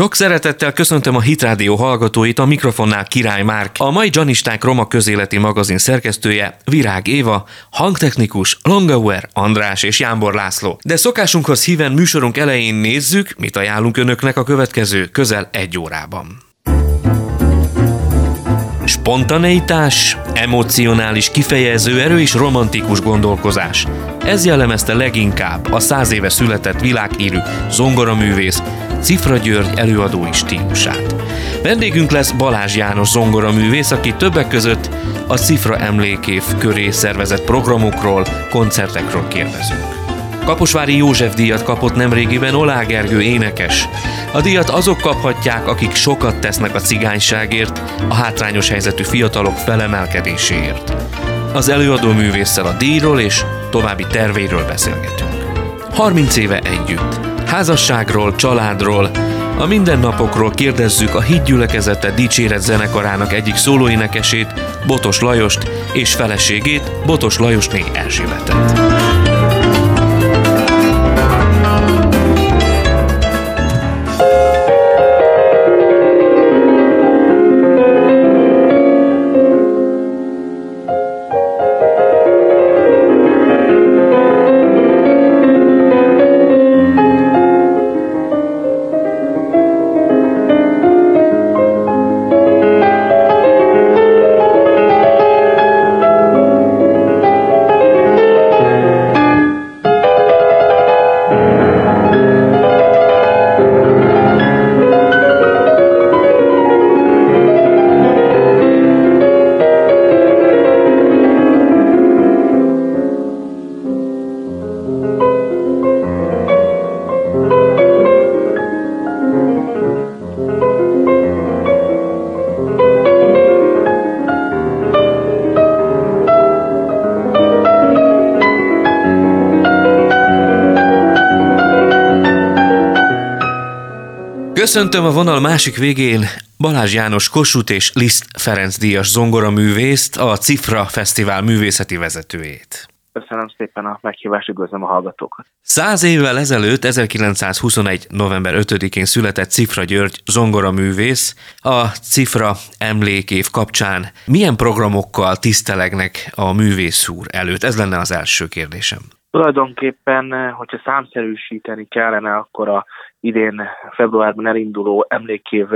Sok szeretettel köszöntöm a Hitrádió hallgatóit, a mikrofonnál Király Márk, a mai Janisták Roma közéleti magazin szerkesztője, Virág Éva, hangtechnikus Longauer, András és Jánbor László. De szokásunkhoz híven műsorunk elején nézzük, mit ajánlunk önöknek a következő közel egy órában. Spontaneitás, emocionális kifejező erő és romantikus gondolkozás. Ez jellemezte leginkább a száz éve született világhírű zongoraművész Cifra György előadói stílusát. Vendégünk lesz Balázs János zongoraművész, aki többek között a Cifra emlékév köré szervezett programokról, koncertekről kérdezünk. Kaposvári József díjat kapott nemrégiben Olá Gergő énekes. A díjat azok kaphatják, akik sokat tesznek a cigányságért, a hátrányos helyzetű fiatalok felemelkedéséért. Az előadó művésszel a díjról és további terveiről beszélgetünk. 30 éve együtt. Házasságról, családról, a mindennapokról kérdezzük a Hídgyülekezete Dicséret zenekarának egyik szólóénekesét, Botos Lajost, és feleségét, Botos Lajosné Erzsébetet. Köszöntöm a vonal másik végén Balázs János Kossuth és Liszt Ferenc díjas zongoraművészt, a Cifra Fesztivál művészeti vezetőjét. Köszönöm szépen a meghívást, üdvözlöm a hallgatókat. Száz évvel ezelőtt, 1921. november 5-én született Cifra György zongoraművész. A Cifra emlékév kapcsán milyen programokkal tisztelegnek a művész úr előtt? Ez lenne az első kérdésem. Tulajdonképpen, hogyha számszerűsíteni kellene, akkor a idén februárban elinduló emlékév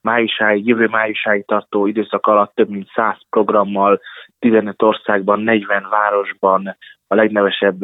májusáig, jövő májusáig tartó időszak alatt több mint 100 programmal 15 országban, 40 városban a legnevesebb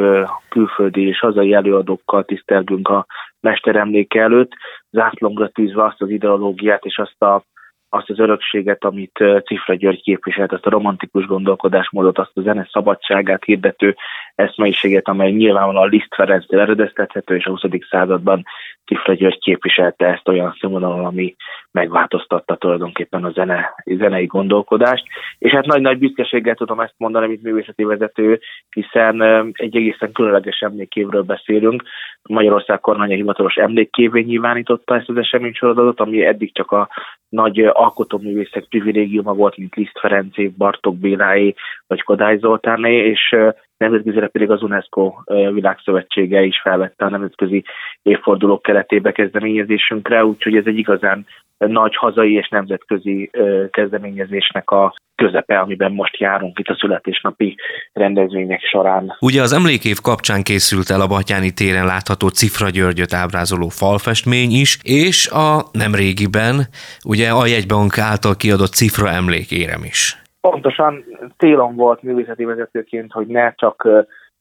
külföldi és hazai előadókkal tisztelgünk a mesteremléke előtt, zászlongra tűzve azt az ideológiát és azt a azt az örökséget, amit Cifra György képviselt, azt a romantikus gondolkodásmódot, azt a zene szabadságát hirdető eszmeiséget, amely nyilvánvalóan Liszt Ferenctől eredeztethető, és a 20. században Cifra György képviselte ezt olyan színvonalon, ami megváltoztatta tulajdonképpen a zene, zenei gondolkodást. És hát nagy-nagy büszkeséggel tudom ezt mondani, mint művészeti vezető, hiszen egy egészen különleges emlékévről beszélünk. Magyarország kormánya hivatalos emlékkévé nyilvánította ezt az eseménysorozatot, ami eddig csak a nagy alkotóművészek privilégiuma volt, mint Liszt Ferencé, Bartok Béláé vagy Kodály Zoltáné, és nemzetközileg pedig az UNESCO világszövetsége is felvette a nemzetközi évfordulók keretébe kezdeményezésünkre, úgyhogy ez egy igazán nagy hazai és nemzetközi kezdeményezésnek a közepe, amiben most járunk itt a születésnapi rendezvények során. Ugye az emlékév kapcsán készült el a Batyáni téren látható Cifra Györgyöt ábrázoló falfestmény is, és a nemrégiben ugye a jegybank által kiadott Cifra emlékérem is. Pontosan célom volt művészeti vezetőként, hogy ne csak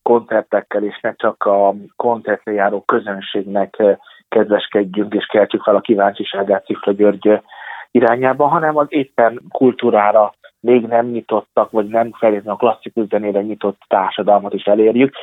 koncertekkel és ne csak a koncertre járó közönségnek kedveskedjünk és keltsük fel a kíváncsiságát Cifra György irányába, hanem az éppen kultúrára még nem nyitottak, vagy nem feltétlenül a klasszikus zenére nyitott társadalmat is elérjük.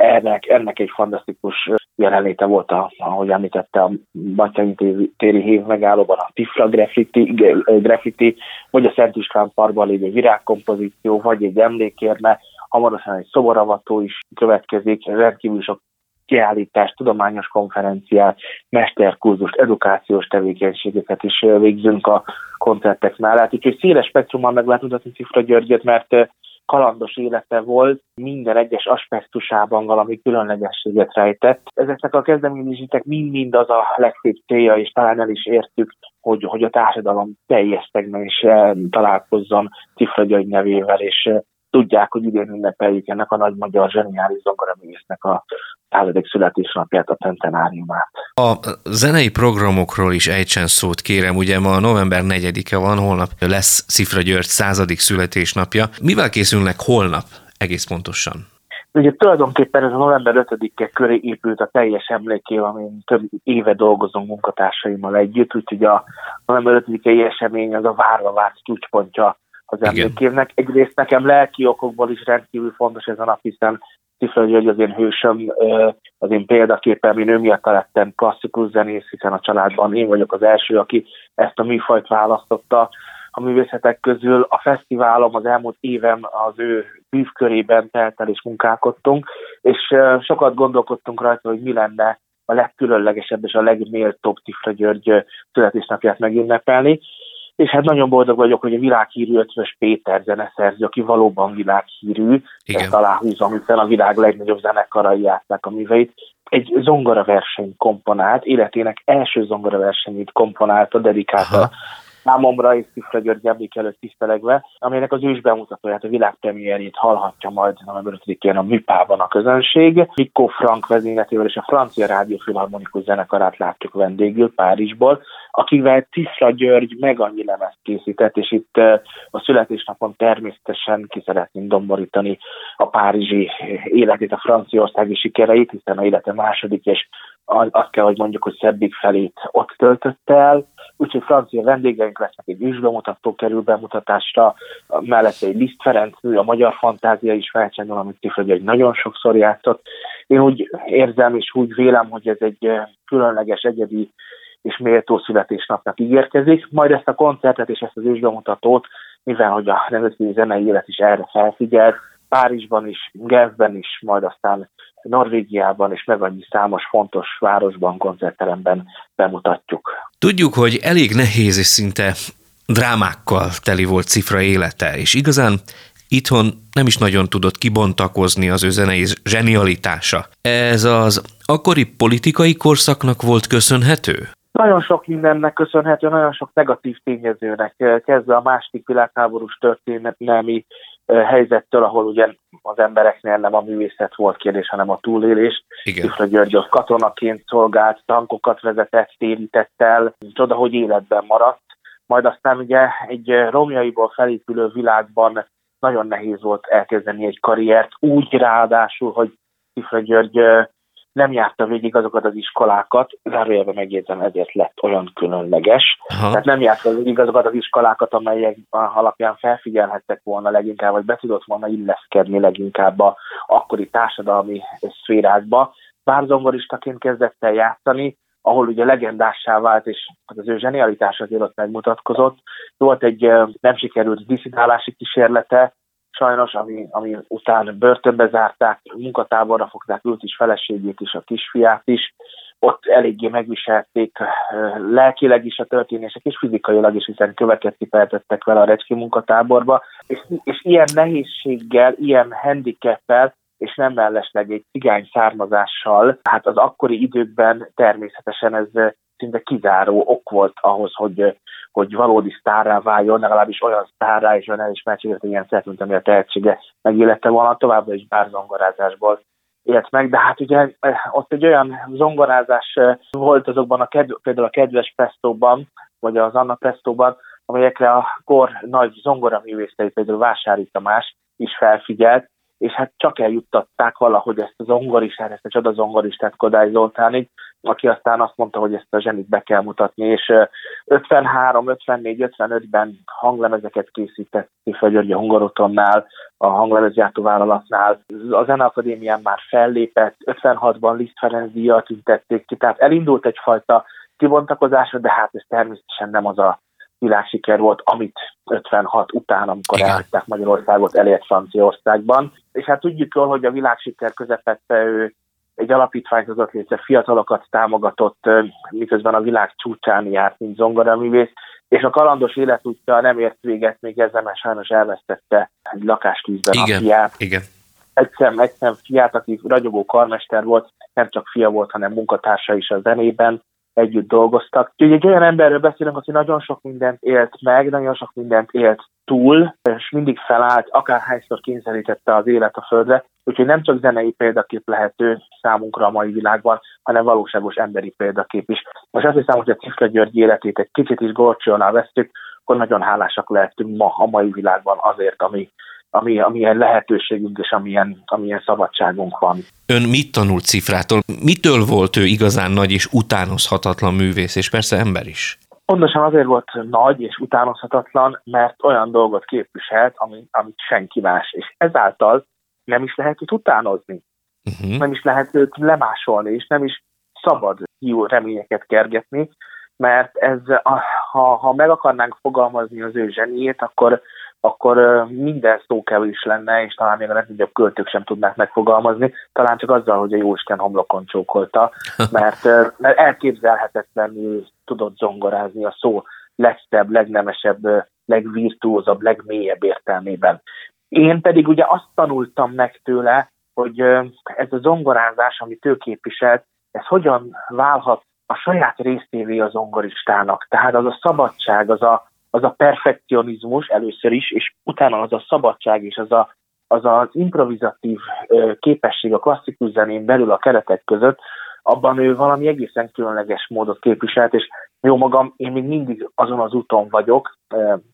Ennek, ennek egy fantasztikus jelenléte volt, a, ahogy említette, a Batyányi téri hív megállóban a Tifra graffiti, graffiti, vagy a Szent István parkban lévő virágkompozíció, vagy egy emlékérme, hamarosan egy szoboravató is következik, rendkívül sok kiállítást, tudományos konferenciát, mesterkurzust, edukációs tevékenységeket is végzünk a koncertek mellett. Úgyhogy széles spektrummal meg lehet mutatni Cifra Györgyöt, mert kalandos élete volt, minden egyes aspektusában valami különlegességet rejtett. Ezeknek a kezdeményezéseknek mind-mind az a legszép célja, és talán el is értük, hogy, hogy a társadalom teljes szegmen is találkozzon Cifra György nevével, és tudják, hogy idén ünnepeljük ennek a nagy magyar zseniális zongoraművésznek a századik születésnapját, a centenáriumát. A zenei programokról is ejtsen szót kérem, ugye ma november 4-e van, holnap lesz Szifra György századik születésnapja. Mivel készülnek holnap egész pontosan? Ugye tulajdonképpen ez a november 5-e köré épült a teljes emlékév, amin több éve dolgozunk munkatársaimmal együtt, úgyhogy a november 5-i esemény az a várva várt csúcspontja az emlékévnek. Egyrészt nekem lelki okokból is rendkívül fontos ez a nap, hiszen Tifra György az én hősöm, az én példaképem, én ő miatt lettem klasszikus zenész, hiszen a családban én vagyok az első, aki ezt a műfajt választotta a művészetek közül. A fesztiválom az elmúlt évem az ő bűvkörében telt el és munkálkodtunk, és sokat gondolkodtunk rajta, hogy mi lenne a legkülönlegesebb és a legméltóbb Tifra György születésnapját megünnepelni és hát nagyon boldog vagyok, hogy a világhírű Ötvös Péter zeneszerző, aki valóban világhírű, ezt aláhúzom, hiszen a világ legnagyobb zenekarai játszák a műveit, egy zongora verseny komponált, életének első zongora versenyét komponálta, dedikálta számomra és Szifra György emlék előtt tisztelegve, amelynek az ős bemutatóját, a világpremierjét hallhatja majd november 5-én a Műpában a közönség. Mikko Frank vezényletével és a Francia Rádió Filharmonikus Zenekarát látjuk vendégül Párizsból, akivel Tiszra György meg annyi lemez készített, és itt a születésnapon természetesen ki szeretném domborítani a párizsi életét, a franciaországi sikereit, hiszen a élete második és azt kell, hogy mondjuk, hogy szebbik felét ott töltötte el, úgyhogy francia vendégeink lesznek, egy vizsgamutató kerül bemutatásra, mellette egy Liszt Ferenc mű, a magyar fantázia is felcsendül, amit Tifredi egy nagyon sokszor játszott. Én úgy érzem és úgy vélem, hogy ez egy különleges, egyedi és méltó születésnapnak ígérkezik. Majd ezt a koncertet és ezt az ősbemutatót, mivel hogy a nemzetközi zenei élet is erre felfigyel, Párizsban is, Genfben is, majd aztán Norvégiában és meg annyi számos fontos városban, koncertteremben bemutatjuk. Tudjuk, hogy elég nehéz és szinte drámákkal teli volt Cifra élete, és igazán itthon nem is nagyon tudott kibontakozni az ő zenei zsenialitása. Ez az akkori politikai korszaknak volt köszönhető? Nagyon sok mindennek köszönhető, nagyon sok negatív tényezőnek, kezdve a második világháborús történelmi helyzettől, ahol ugye az embereknél nem a művészet volt kérdés, hanem a túlélés. Ifra György az katonaként szolgált, tankokat vezetett, térített el, csoda, hogy életben maradt. Majd aztán ugye egy romjaiból felépülő világban nagyon nehéz volt elkezdeni egy karriert, úgy ráadásul, hogy Ifra György nem járta végig azokat az iskolákat, zárójelben megjegyzem, ezért lett olyan különleges. Aha. Tehát nem járta végig azokat az iskolákat, amelyek alapján felfigyelhettek volna leginkább, vagy be tudott volna illeszkedni leginkább a akkori társadalmi szférákba. Bár zongoristaként kezdett el játszani, ahol ugye legendássá vált, és az ő zsenialitás azért ott megmutatkozott. Volt egy nem sikerült diszidálási kísérlete, sajnos, ami, ami után börtönbe zárták, munkatáborra fogták őt is, feleségét is, a kisfiát is, ott eléggé megviselték lelkileg is a történések, és fizikailag is, hiszen köveket kifejtettek vele a recski munkatáborba, és, és ilyen nehézséggel, ilyen handicappel, és nem mellesleg egy cigány származással, hát az akkori időkben természetesen ez szinte kizáró ok volt ahhoz, hogy, hogy valódi sztárrá váljon, legalábbis olyan sztárrá és olyan elismertséget, ilyen szert, mint ami a tehetsége megillette volna, továbbra is bár zongorázásból élt meg, de hát ugye ott egy olyan zongorázás volt azokban a kedv, például a kedves Pestóban, vagy az Anna Pestóban, amelyekre a kor nagy zongoraművészei, például Vásári Tamás is felfigyelt, és hát csak eljuttatták valahogy ezt a zongoristát, ezt a csoda zongoristát Kodály Zoltánig, aki aztán azt mondta, hogy ezt a zsenit be kell mutatni, és 53, 54, 55-ben hanglemezeket készített György a Hungarotonnál, a hanglemezgyártó vállalatnál. A Zeneakadémián már fellépett, 56-ban Liszt Ferenc díjat tüntették ki, tehát elindult egyfajta kibontakozásra, de hát ez természetesen nem az a világsiker volt, amit 56 után, amikor elhagyták Magyarországot, elért Franciaországban. És hát tudjuk jól, hogy a világsiker közepette ő egy alapítványt hozott létre, fiatalokat támogatott, miközben a világ csúcsán járt, mint zongoraművész, és a kalandos életútja nem ért véget, még ezzel mert sajnos elvesztette egy lakástűzben igen, a fiát. Igen. Egyszer, egyszer fiát, aki ragyogó karmester volt, nem csak fia volt, hanem munkatársa is a zenében, együtt dolgoztak. Úgyhogy egy olyan emberről beszélünk, aki nagyon sok mindent élt meg, nagyon sok mindent élt túl, és mindig felállt, akárhányszor kényszerítette az élet a földre, úgyhogy nem csak zenei példakép lehető számunkra a mai világban, hanem valóságos emberi példakép is. Most azt hiszem, hogy a Cifra György életét egy kicsit is gorcsolnál vesztük, akkor nagyon hálásak lehetünk ma a mai világban azért, ami, ami, amilyen lehetőségünk és amilyen, amilyen szabadságunk van. Ön mit tanult Cifrától? Mitől volt ő igazán nagy és utánozhatatlan művész, és persze ember is? Pontosan azért volt nagy és utánozhatatlan, mert olyan dolgot képviselt, ami, amit senki más, és ezáltal nem is lehet őt utánozni. Uh-huh. Nem is lehet őt lemásolni, és nem is szabad jó reményeket kergetni, mert ez, ha, ha meg akarnánk fogalmazni az ő zseniét, akkor, akkor minden szókevés lenne, és talán még a legnagyobb költők sem tudnák megfogalmazni, talán csak azzal, hogy a Jóisten homlokon csókolta, mert, mert elképzelhetetlenül tudott zongorázni a szó legszebb, legnemesebb, legvirtuózabb, legmélyebb értelmében. Én pedig ugye azt tanultam meg tőle, hogy ez a zongorázás, amit ő képviselt, ez hogyan válhat a saját részévé a zongoristának. Tehát az a szabadság, az a, az a perfekcionizmus először is, és utána az a szabadság és az a, az, az improvizatív képesség a klasszikus zenén belül a keretek között, abban ő valami egészen különleges módot képviselt, és jó magam, én még mindig azon az úton vagyok,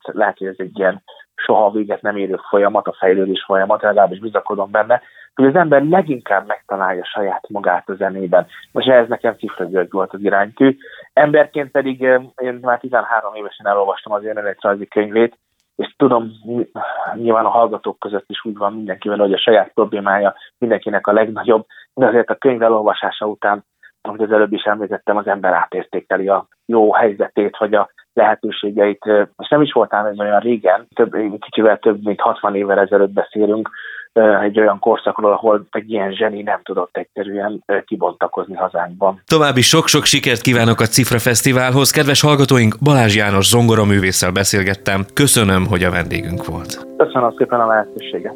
lehet, hogy ez egy ilyen soha véget nem érő folyamat, a fejlődés folyamat, legalábbis bizakodom benne, hogy az ember leginkább megtalálja saját magát a zenében. Most ez nekem György volt az iránytű. Emberként pedig én már 13 évesen elolvastam az önéletrajzi könyvét, és tudom, nyilván a hallgatók között is úgy van mindenkivel, hogy a saját problémája mindenkinek a legnagyobb, de azért a könyv elolvasása után, ahogy az előbb is említettem, az ember átértékeli a jó helyzetét, vagy a lehetőségeit. Most nem is voltál ez olyan régen, több, kicsivel több, mint 60 évvel ezelőtt beszélünk, egy olyan korszakról, ahol egy ilyen zseni nem tudott egyszerűen kibontakozni hazánkban. További sok-sok sikert kívánok a Cifra Fesztiválhoz. Kedves hallgatóink, Balázs János zongoraművésszel beszélgettem. Köszönöm, hogy a vendégünk volt. Köszönöm szépen a lehetőséget.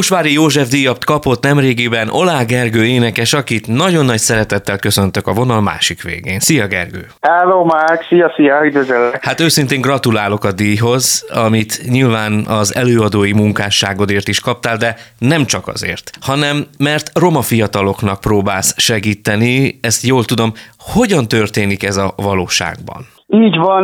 Kaposvári József díjat kapott nemrégiben Olá Gergő énekes, akit nagyon nagy szeretettel köszöntök a vonal másik végén. Szia Gergő! Hello Márk, szia, szia, üdvözöllek! Hát őszintén gratulálok a díjhoz, amit nyilván az előadói munkásságodért is kaptál, de nem csak azért, hanem mert roma fiataloknak próbálsz segíteni, ezt jól tudom. Hogyan történik ez a valóságban? Így van,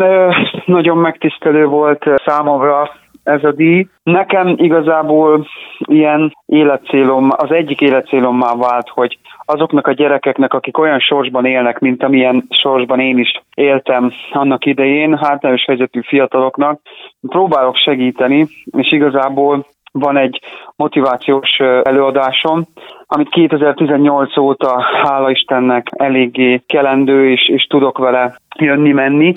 nagyon megtisztelő volt számomra ez a díj. Nekem igazából ilyen életcélom, az egyik életcélommá vált, hogy azoknak a gyerekeknek, akik olyan sorsban élnek, mint amilyen sorsban én is éltem annak idején, hátrányos helyzetű fiataloknak, próbálok segíteni, és igazából van egy motivációs előadásom, amit 2018 óta, hála Istennek, eléggé kelendő, és, és tudok vele jönni-menni,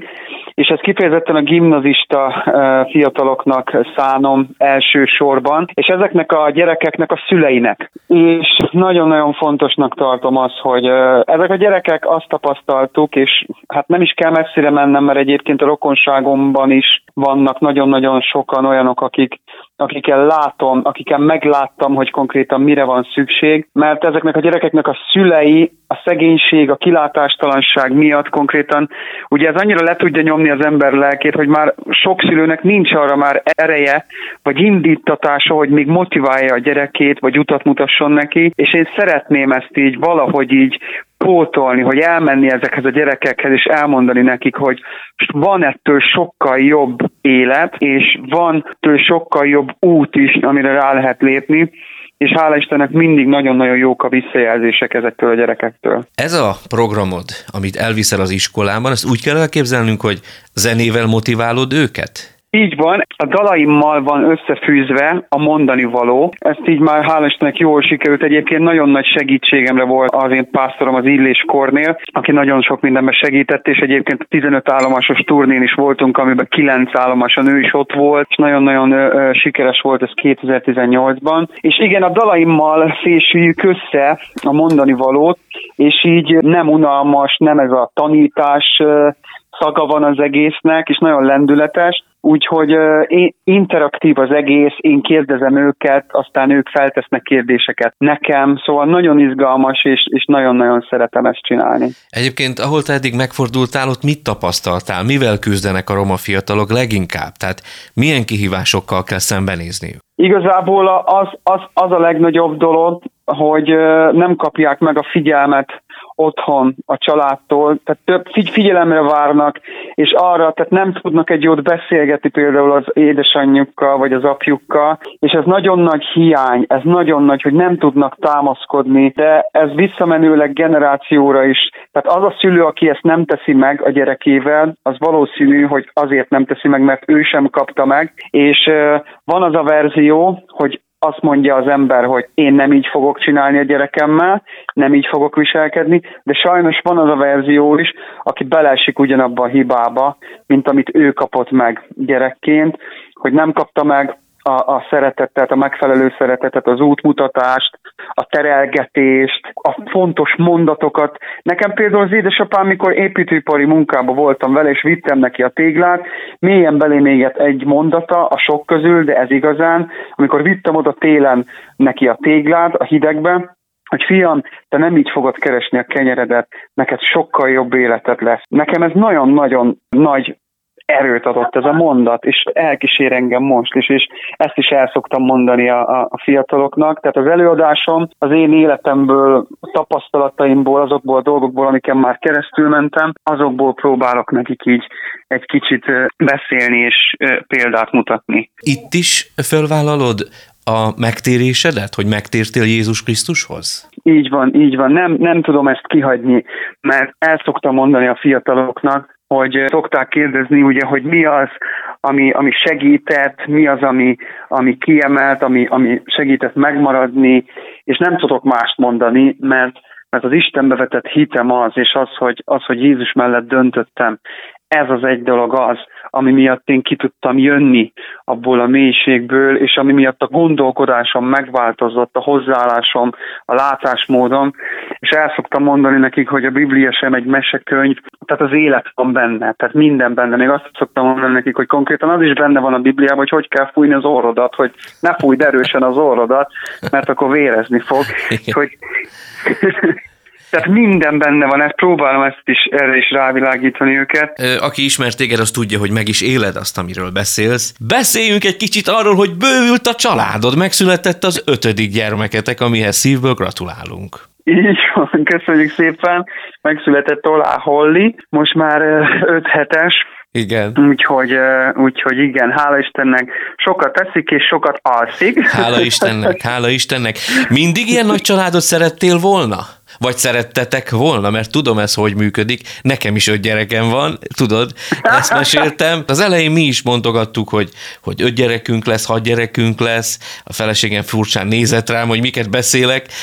és ez kifejezetten a gimnazista fiataloknak szánom elsősorban, és ezeknek a gyerekeknek a szüleinek. És nagyon-nagyon fontosnak tartom az, hogy ezek a gyerekek azt tapasztaltuk, és hát nem is kell messzire mennem, mert egyébként a rokonságomban is vannak nagyon-nagyon sokan olyanok, akik, akikkel látom, akikkel megláttam, hogy konkrétan mire van szükség, mert ezeknek a gyerekeknek a szülei a szegénység, a kilátástalanság miatt konkrétan, ugye ez annyira le tudja nyomni az ember lelkét, hogy már sok szülőnek nincs arra már ereje, vagy indítatása, hogy még motiválja a gyerekét, vagy utat mutasson neki, és én szeretném ezt így valahogy így pótolni, hogy elmenni ezekhez a gyerekekhez, és elmondani nekik, hogy van ettől sokkal jobb élet, és van ettől sokkal jobb út is, amire rá lehet lépni, és hála Istennek mindig nagyon-nagyon jók a visszajelzések ezektől a gyerekektől. Ez a programod, amit elviszel az iskolában, ezt úgy kell elképzelnünk, hogy zenével motiválod őket? Így van, a dalaimmal van összefűzve a mondani való. Ezt így már hál' Istennek jól sikerült. Egyébként nagyon nagy segítségemre volt az én pásztorom az Illés Kornél, aki nagyon sok mindenben segített, és egyébként 15 állomásos turnén is voltunk, amiben 9 állomáson ő is ott volt, és nagyon-nagyon ö, sikeres volt ez 2018-ban. És igen, a dalaimmal fésüljük össze a mondani valót, és így nem unalmas, nem ez a tanítás szaga van az egésznek, és nagyon lendületes, úgyhogy interaktív az egész, én kérdezem őket, aztán ők feltesznek kérdéseket nekem, szóval nagyon izgalmas, és, és nagyon-nagyon szeretem ezt csinálni. Egyébként, ahol te eddig megfordultál, ott mit tapasztaltál? Mivel küzdenek a roma fiatalok leginkább? Tehát milyen kihívásokkal kell szembenézniük? Igazából az, az, az a legnagyobb dolog, hogy nem kapják meg a figyelmet otthon a családtól, tehát több figyelemre várnak, és arra, tehát nem tudnak egy jót beszélgetni például az édesanyjukkal, vagy az apjukkal, és ez nagyon nagy hiány, ez nagyon nagy, hogy nem tudnak támaszkodni, de ez visszamenőleg generációra is, tehát az a szülő, aki ezt nem teszi meg a gyerekével, az valószínű, hogy azért nem teszi meg, mert ő sem kapta meg, és van az a verzió, hogy azt mondja az ember, hogy én nem így fogok csinálni a gyerekemmel, nem így fogok viselkedni, de sajnos van az a verzió is, aki beleesik ugyanabba a hibába, mint amit ő kapott meg gyerekként, hogy nem kapta meg a, a szeretetet, a megfelelő szeretetet, az útmutatást, a terelgetést, a fontos mondatokat. Nekem például az édesapám, mikor építőipari munkában voltam vele, és vittem neki a téglát, mélyen belém égett egy mondata a sok közül, de ez igazán, amikor vittem oda télen neki a téglát a hidegbe, hogy fiam, te nem így fogod keresni a kenyeredet, neked sokkal jobb életed lesz. Nekem ez nagyon-nagyon nagy erőt adott ez a mondat, és elkísér engem most is, és ezt is el szoktam mondani a, a fiataloknak. Tehát az előadásom az én életemből, tapasztalataimból, azokból a dolgokból, amiken már keresztül mentem, azokból próbálok nekik így egy kicsit beszélni és példát mutatni. Itt is felvállalod a megtérésedet, hogy megtértél Jézus Krisztushoz? Így van, így van. Nem, nem tudom ezt kihagyni, mert el szoktam mondani a fiataloknak, hogy szokták kérdezni, ugye, hogy mi az, ami, ami segített, mi az, ami, ami kiemelt, ami, ami segített megmaradni, és nem tudok mást mondani, mert mert az Istenbe vetett hitem az, és az, hogy, az, hogy Jézus mellett döntöttem, ez az egy dolog az, ami miatt én ki tudtam jönni abból a mélységből, és ami miatt a gondolkodásom megváltozott, a hozzáállásom, a látásmódom, és el szoktam mondani nekik, hogy a Biblia sem egy mesekönyv, tehát az élet van benne, tehát minden benne. Még azt szoktam mondani nekik, hogy konkrétan az is benne van a Bibliában, hogy hogy kell fújni az orrodat, hogy ne fújd erősen az orrodat, mert akkor vérezni fog. Hogy tehát minden benne van, ezt próbálom ezt is, erre is rávilágítani őket. Aki ismer téged, az tudja, hogy meg is éled azt, amiről beszélsz. Beszéljünk egy kicsit arról, hogy bővült a családod, megszületett az ötödik gyermeketek, amihez szívből gratulálunk. Így van, köszönjük szépen. Megszületett Olá Holly, most már öt hetes, igen. Úgyhogy, úgyhogy igen, hála Istennek, sokat teszik és sokat alszik. Hála Istennek, hála Istennek. Mindig ilyen nagy családot szerettél volna? Vagy szerettetek volna, mert tudom ez, hogy működik. Nekem is öt gyerekem van, tudod, ezt meséltem. Az elején mi is mondogattuk, hogy, hogy öt gyerekünk lesz, hat gyerekünk lesz. A feleségem furcsán nézett rám, hogy miket beszélek.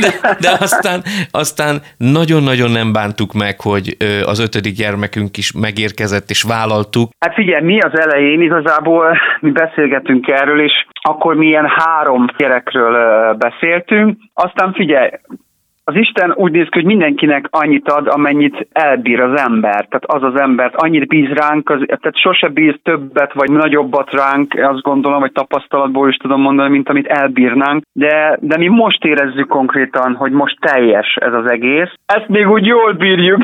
De, de aztán, aztán nagyon-nagyon nem bántuk meg, hogy az ötödik gyermekünk is megérkezett, és vállaltuk. Hát figyelj, mi az elején igazából mi beszélgetünk erről, és akkor mi ilyen három gyerekről beszéltünk. Aztán figyelj, az Isten úgy néz ki, hogy mindenkinek annyit ad, amennyit elbír az ember. Tehát az az embert annyit bíz ránk, az, tehát sose bíz többet vagy nagyobbat ránk, azt gondolom, vagy tapasztalatból is tudom mondani, mint amit elbírnánk. De, de mi most érezzük konkrétan, hogy most teljes ez az egész. Ezt még úgy jól bírjuk.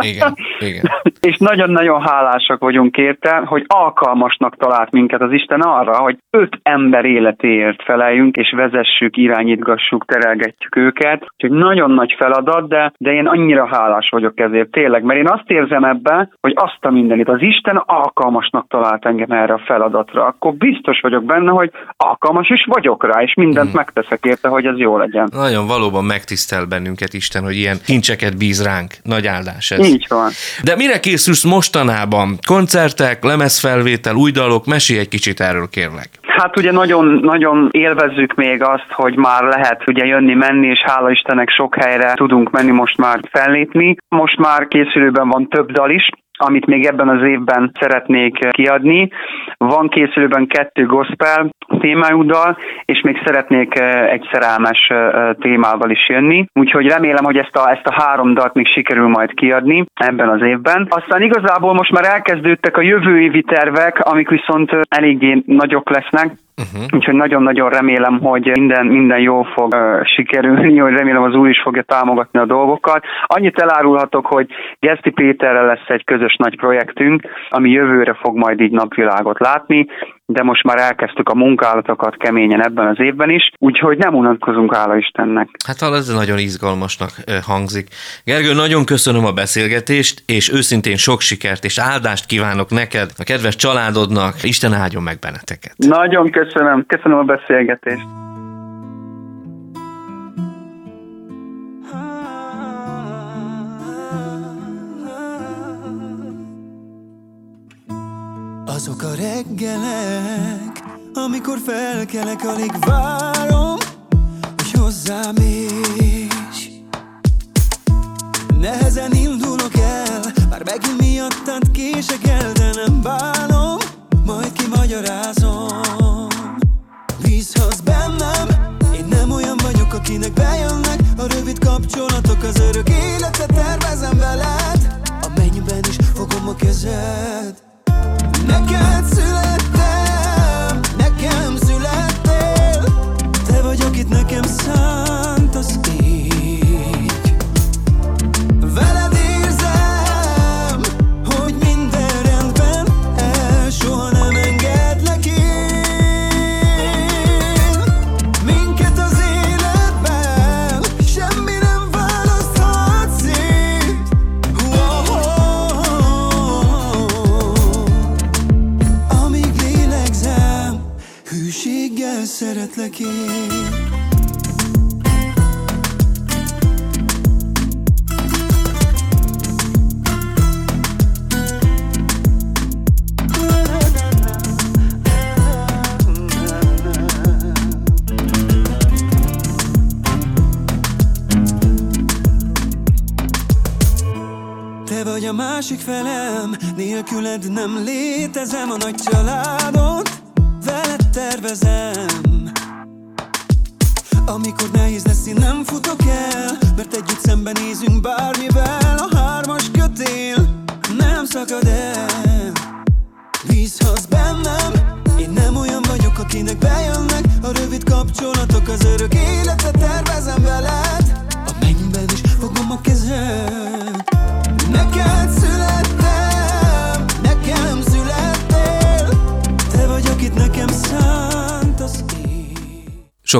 Igen, igen. És nagyon-nagyon hálásak vagyunk érte, hogy alkalmasnak talált minket az Isten arra, hogy öt ember életéért feleljünk, és vezessük, irányítgassuk, terelgetjük őket. Úgyhogy nagyon nagy feladat, de, de én annyira hálás vagyok ezért tényleg, mert én azt érzem ebbe, hogy azt a mindenit az Isten alkalmasnak talált engem erre a feladatra, akkor biztos vagyok benne, hogy alkalmas is vagyok rá, és mindent hmm. megteszek érte, hogy ez jó legyen. Nagyon valóban megtisztel bennünket Isten, hogy ilyen kincseket bíz ránk. Nagy áldás ez. Így van. De mire készülsz mostanában? Koncertek, lemezfelvétel, új dalok? Mesélj egy kicsit erről, kérlek. Hát ugye nagyon, nagyon élvezzük még azt, hogy már lehet ugye jönni-menni, és hála Istennek sok helyre tudunk menni most már fellépni. Most már készülőben van több dal is, amit még ebben az évben szeretnék kiadni. Van készülőben kettő gospel témájú dal, és még szeretnék eh, egy szerelmes eh, témával is jönni. Úgyhogy remélem, hogy ezt a, ezt a három dalt még sikerül majd kiadni ebben az évben. Aztán igazából most már elkezdődtek a jövő évi tervek, amik viszont eh, eléggé nagyok lesznek. Uh-huh. Úgyhogy nagyon-nagyon remélem, hogy minden, minden jó fog uh, sikerülni, hogy remélem az úr is fogja támogatni a dolgokat. Annyit elárulhatok, hogy Geszti Péterrel lesz egy közös nagy projektünk, ami jövőre fog majd így napvilágot látni de most már elkezdtük a munkálatokat keményen ebben az évben is, úgyhogy nem unatkozunk, hála Istennek. Hát ez nagyon izgalmasnak hangzik. Gergő, nagyon köszönöm a beszélgetést, és őszintén sok sikert és áldást kívánok neked, a kedves családodnak, Isten áldjon meg benneteket. Nagyon köszönöm, köszönöm a beszélgetést. Azok a reggelek, amikor felkelek, alig várom, hogy hozzám is. Nehezen indulok el, már megint miattad kések el, de nem bánom, majd kimagyarázom. Bízhatsz bennem, én nem olyan vagyok, akinek bejönnek a rövid kapcsolatok, az örök életet tervezem veled, a mennyben is fogom a kezed. Neked születtem, nekem születtél. Te vagy, akit nekem szántasz felem, nélküled nem létezem a nagy családot,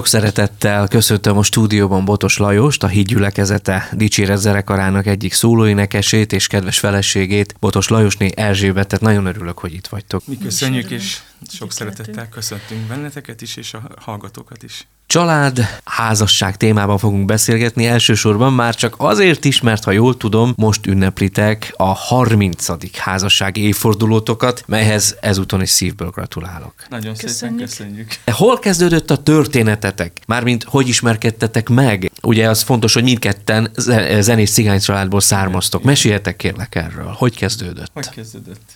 Sok szeretettel köszöntöm a stúdióban Botos Lajost, a Hídgyülekezete Dicséret zenekarának egyik szólóénekesét és kedves feleségét, Botos Lajosné Erzsébetet. Nagyon örülök, hogy itt vagytok. Mi köszönjük, és Sok szeretettel köszöntünk benneteket is, és a hallgatókat is. Család, házasság témában fogunk beszélgetni elsősorban már csak azért is, mert ha jól tudom, most ünneplitek a 30. házassági évfordulótokat, melyhez ezúton is szívből gratulálok. Nagyon Köszönjük. szépen köszönjük. Hol kezdődött a történetetek? Mármint hogy ismerkedtetek meg? Ugye az fontos, hogy mindketten ze- zenés cigány családból származtok. Meséljetek kérlek erről. Hogy kezdődött? Hogy kezdődött?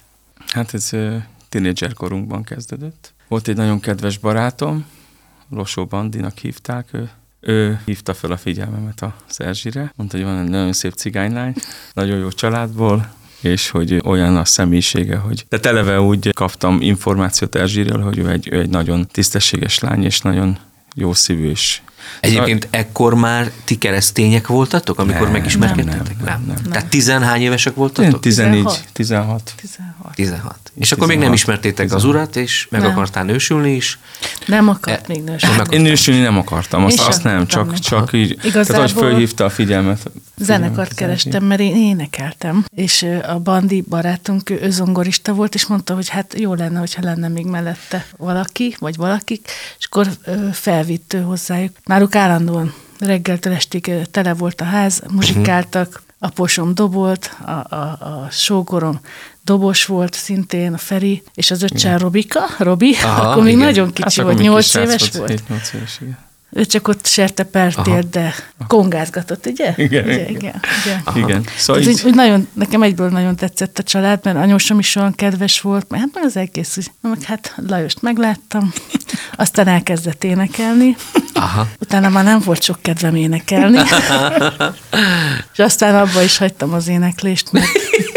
Hát ez uh, tínédzser korunkban kezdődött. Volt egy nagyon kedves barátom, Losó Bandinak hívták, ő, ő hívta fel a figyelmemet a Szerzsire, mondta, hogy van egy nagyon szép cigánylány, nagyon jó családból, és hogy olyan a személyisége, hogy... De eleve úgy kaptam információt Erzsiről, hogy ő egy, ő egy nagyon tisztességes lány, és nagyon jó szívű, és Egyébként ekkor már ti keresztények voltatok, amikor Nem, megismerkedtetek? nem, nem, nem. Tehát tizenhány évesek Én voltatok? 14, 16. 16. 16. 16. És akkor még nem 16. ismertétek az urat, és meg Nem. akartál nősülni is. Nem akart E- még nem nősülni. Én nősülni nem akartam, azt, Én azt nem, akartam, csak, nem. csak így, Igazából- tehát hogy fölhívta a figyelmet. Zenekart kerestem, mert én énekeltem, és a Bandi barátunk, ő zongorista volt, és mondta, hogy hát jó lenne, hogyha lenne még mellette valaki, vagy valakik, és akkor ö, felvitt ő hozzájuk. Náluk állandóan reggeltől estig tele volt a ház, muzsikáltak, aposom dobolt, a, a, a sógorom dobos volt szintén, a Feri, és az öccsen Robika, Robi, Aha, akkor még igen. nagyon kicsi akkor volt, nyolc éves volt. 7-8 éves, igen. Ő csak ott serte Aha. pertél, de kongázgatott, ugye? Igen, ugye, igen. igen, igen. Igen. Szóval így, úgy, úgy nagyon, nekem egyből nagyon tetszett a család, mert anyósom is olyan kedves volt, mert hát az egész, úgy, meg hát Lajost megláttam, aztán elkezdett énekelni, Aha. utána már nem volt sok kedvem énekelni, és aztán abba is hagytam az éneklést, mert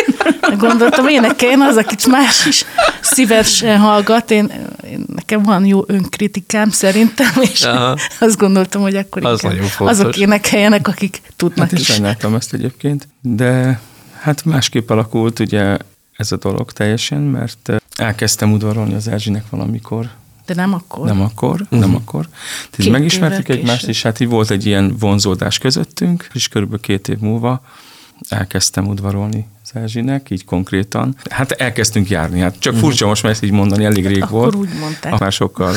gondoltam, énekeljen az, akit más is szívesen hallgat, én, én, nekem van jó önkritikám szerintem, és Aha. azt gondoltam, hogy akkor Az azok énekeljenek, akik tudnak hát is sajnáltam ezt egyébként, de hát másképp alakult ugye ez a dolog teljesen, mert eh, elkezdtem udvarolni az Erzsinek valamikor, De nem akkor. nem akkor, Mhm. nem akkor. Két megismertük egymást, és hát így volt egy ilyen vonzódás közöttünk, és körülbelül két év múlva elkezdtem udvarolni az Erzsinek, így konkrétan. Hát elkezdtünk járni, hát csak furcsa most már ezt így mondani, elég rég Akkor volt. úgy mondták. Már sokkal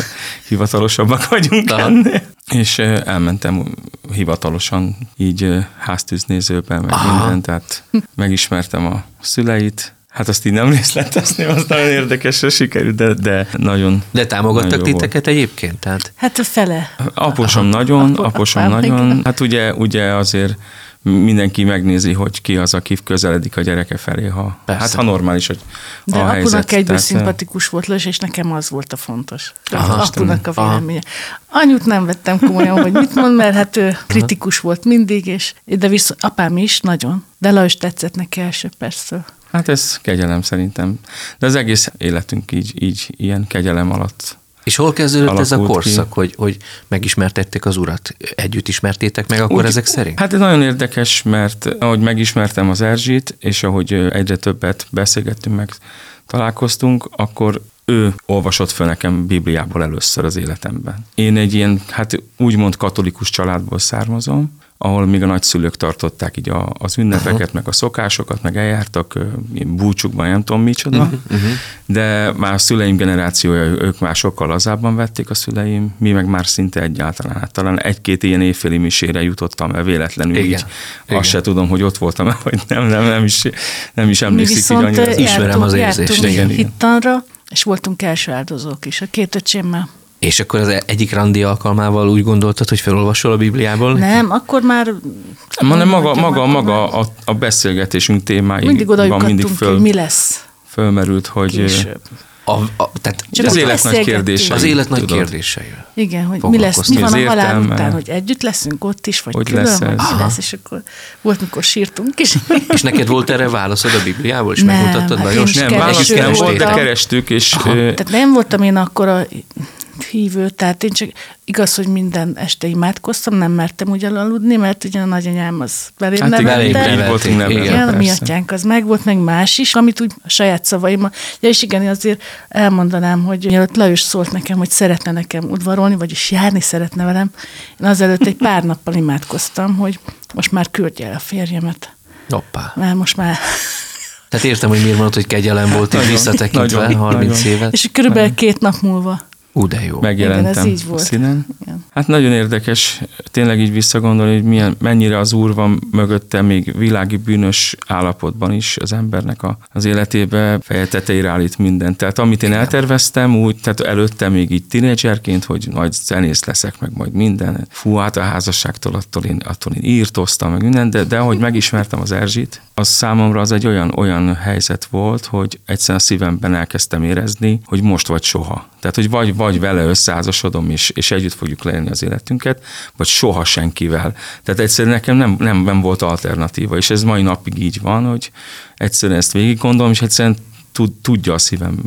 hivatalosabbak vagyunk Aha. ennél. És elmentem hivatalosan így eh, háztűznézőbe, meg Aha. minden, tehát megismertem a szüleit, Hát azt így nem részletezném, az nagyon érdekesre sikerült, de, de nagyon De támogattak nagyon jó volt. titeket egyébként? Tehát Hát a fele. Aposom nagyon, Apa- aposom apám, nagyon. igen. Hát ugye, ugye azért mindenki megnézi, hogy ki az, aki közeledik a gyereke felé, ha, Persze. hát ha normális, hogy De a apunak helyzet. egyből Tehát, szimpatikus volt Lajos, és nekem az volt a fontos. Aha, apunak a Aha. véleménye. Anyut nem vettem komolyan, hogy mit mond, mert hát ő kritikus volt mindig, és de viszont apám is nagyon. De Lajos tetszett neki első perctől. Hát ez kegyelem szerintem. De az egész életünk így, így ilyen kegyelem alatt. És hol kezdődött ez a Alakult ki. korszak, hogy, hogy megismertették az urat? Együtt ismertétek meg akkor Úgy- ezek szerint? Hát ez nagyon érdekes, mert ahogy megismertem az Erzsit, és ahogy egyre többet beszélgettünk, meg találkoztunk, akkor ő olvasott fel nekem Bibliából először az életemben. Én egy ilyen, hát úgymond katolikus családból származom, ahol még a nagyszülők tartották így a, az ünnepeket, uh-huh. meg a szokásokat, meg eljártak búcsukban, nem tudom micsoda, uh-huh. de már a szüleim generációja, ők már sokkal lazábban vették a szüleim, mi meg már szinte egyáltalán. Hát talán egy-két ilyen évféli misére jutottam el véletlenül Igen. így. Igen. Azt se tudom, hogy ott voltam vagy nem, nem, nem is, nem is Mi emlékszik így annyira. Ismerem az érzést, igen. hittanra, és voltunk első áldozók is, a két öcsémmel. És akkor az egyik randi alkalmával úgy gondoltad, hogy felolvasol a Bibliából? Nem, akkor már... Maga, Akkor maga, már- maga a, a beszélgetésünk témáig Mindig van mindig föl, hogy mi lesz fölmerült, hogy később. A, a, tehát Csak az élet nagy kérdése. az élet nagy tudod. kérdései. Igen, hogy mi lesz, mi van a halál értelme. után, hogy együtt leszünk ott is, vagy Hogy külön, lesz vagy mi Aha. lesz, és akkor volt, mikor sírtunk is. És neked volt erre válaszod a Bibliából, és Nem, megmutattad hát Lajos? nem, válasz nem volt, de kerestük, és ö, Tehát nem voltam én akkor a hívő, tehát én csak igaz, hogy minden este imádkoztam, nem mertem úgy aludni, mert ugye a nagyanyám az belém hát igen, nevelte. nevelték, voltunk nevelve, igen. Igen, a mi atyánk az meg volt, meg más is, amit úgy a saját szavaimmal. Ja, és igen, azért elmondanám, hogy mielőtt Lajos szólt nekem, hogy szeretne nekem udvarolni, vagyis járni szeretne velem, én azelőtt egy pár nappal imádkoztam, hogy most már küldje el a férjemet, Hoppá. mert most már Tehát értem, hogy miért mondod, hogy kegyelem volt így visszatekintve nagyon, 30 nagyon. évet. És körülbelül két nap múlva. Ú, de jó. Megjelentem Igen, ez így volt. színen. Igen. Hát nagyon érdekes tényleg így visszagondolni, hogy milyen, mennyire az úr van mögötte még világi bűnös állapotban is az embernek a, az életébe feje tetejére állít mindent. Tehát amit én elterveztem, úgy, tehát előtte még így tinédzserként, hogy majd zenész leszek, meg majd minden. Fú, hát a házasságtól attól én, attól én írtoztam, meg minden, de, de ahogy megismertem az Erzsit, az számomra az egy olyan, olyan helyzet volt, hogy egyszerűen a szívemben elkezdtem érezni, hogy most vagy soha. Tehát, hogy vagy, vagy vele összeházasodom, és, és együtt fogjuk leélni az életünket, vagy soha senkivel. Tehát egyszerűen nekem nem, nem, nem volt alternatíva, és ez mai napig így van, hogy egyszerűen ezt végig gondolom, és egyszerűen tud, tudja a szívem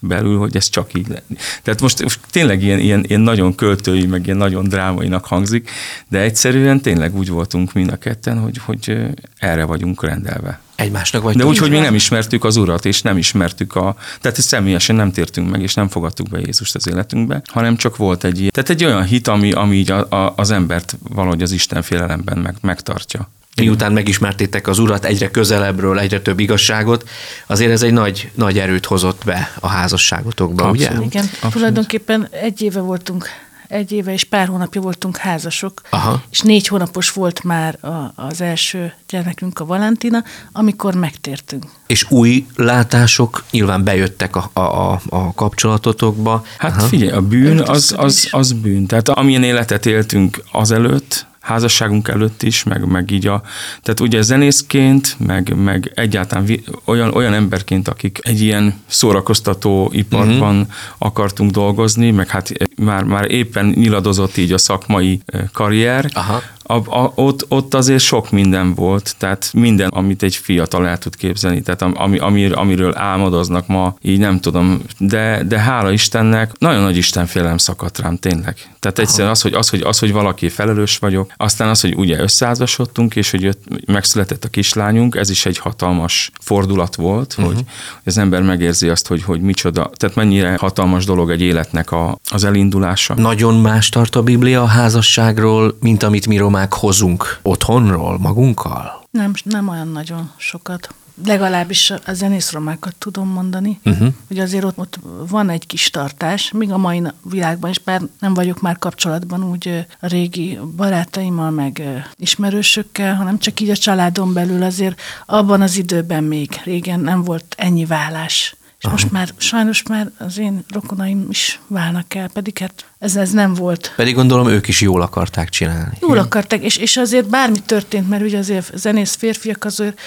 belül, hogy ez csak így lenni. Tehát most, most tényleg ilyen, ilyen, ilyen nagyon költői, meg ilyen nagyon drámainak hangzik, de egyszerűen tényleg úgy voltunk mind a ketten, hogy, hogy erre vagyunk rendelve. Egymásnak vagy De úgy, hogy még nem ismertük az Urat, és nem ismertük a... Tehát személyesen nem tértünk meg, és nem fogadtuk be Jézust az életünkbe, hanem csak volt egy ilyen... Tehát egy olyan hit, ami, ami így a, a, az embert valahogy az Isten félelemben meg, megtartja. Miután megismertétek az urat egyre közelebbről, egyre több igazságot, azért ez egy nagy, nagy erőt hozott be a házasságotokba, ugye? Abszolút. Igen, Abszolút. tulajdonképpen egy éve voltunk, egy éve és pár hónapja voltunk házasok, Aha. és négy hónapos volt már a, az első gyermekünk, a Valentina, amikor megtértünk. És új látások nyilván bejöttek a, a, a, kapcsolatotokba. Hát Aha. figyelj, a bűn az, az, az bűn. Tehát amilyen életet éltünk azelőtt, házasságunk előtt is, meg, meg így a, tehát ugye zenészként, meg, meg egyáltalán vi, olyan, olyan emberként, akik egy ilyen szórakoztató iparban uh-huh. akartunk dolgozni, meg hát már, már éppen nyiladozott így a szakmai eh, karrier, Aha. A, a, ott, ott azért sok minden volt, tehát minden, amit egy fiatal el tud képzelni, tehát ami, ami, amiről álmodoznak ma, így nem tudom, de, de hála Istennek nagyon nagy Istenfélelem szakadt rám tényleg. Tehát egyszerűen az hogy, az, hogy, az, hogy valaki felelős vagyok, aztán az, hogy ugye összeházasodtunk, és hogy jött, megszületett a kislányunk, ez is egy hatalmas fordulat volt, uh-huh. hogy, hogy az ember megérzi azt, hogy, hogy micsoda, tehát mennyire hatalmas dolog egy életnek a, az elindulása. Nagyon más tart a Biblia a házasságról, mint amit mi romák hozunk otthonról, magunkkal? Nem, nem olyan nagyon sokat. Legalábbis a zenészromákat tudom mondani, uh-huh. hogy azért ott, ott van egy kis tartás, még a mai világban is, bár nem vagyok már kapcsolatban úgy a régi barátaimmal, meg ismerősökkel, hanem csak így a családon belül azért abban az időben még régen nem volt ennyi vállás. És most már sajnos már az én rokonaim is válnak el, pedig hát ez, ez nem volt Pedig gondolom ők is jól akarták csinálni. Jól akarták, és, és azért bármi történt, mert ugye azért zenész férfiak azért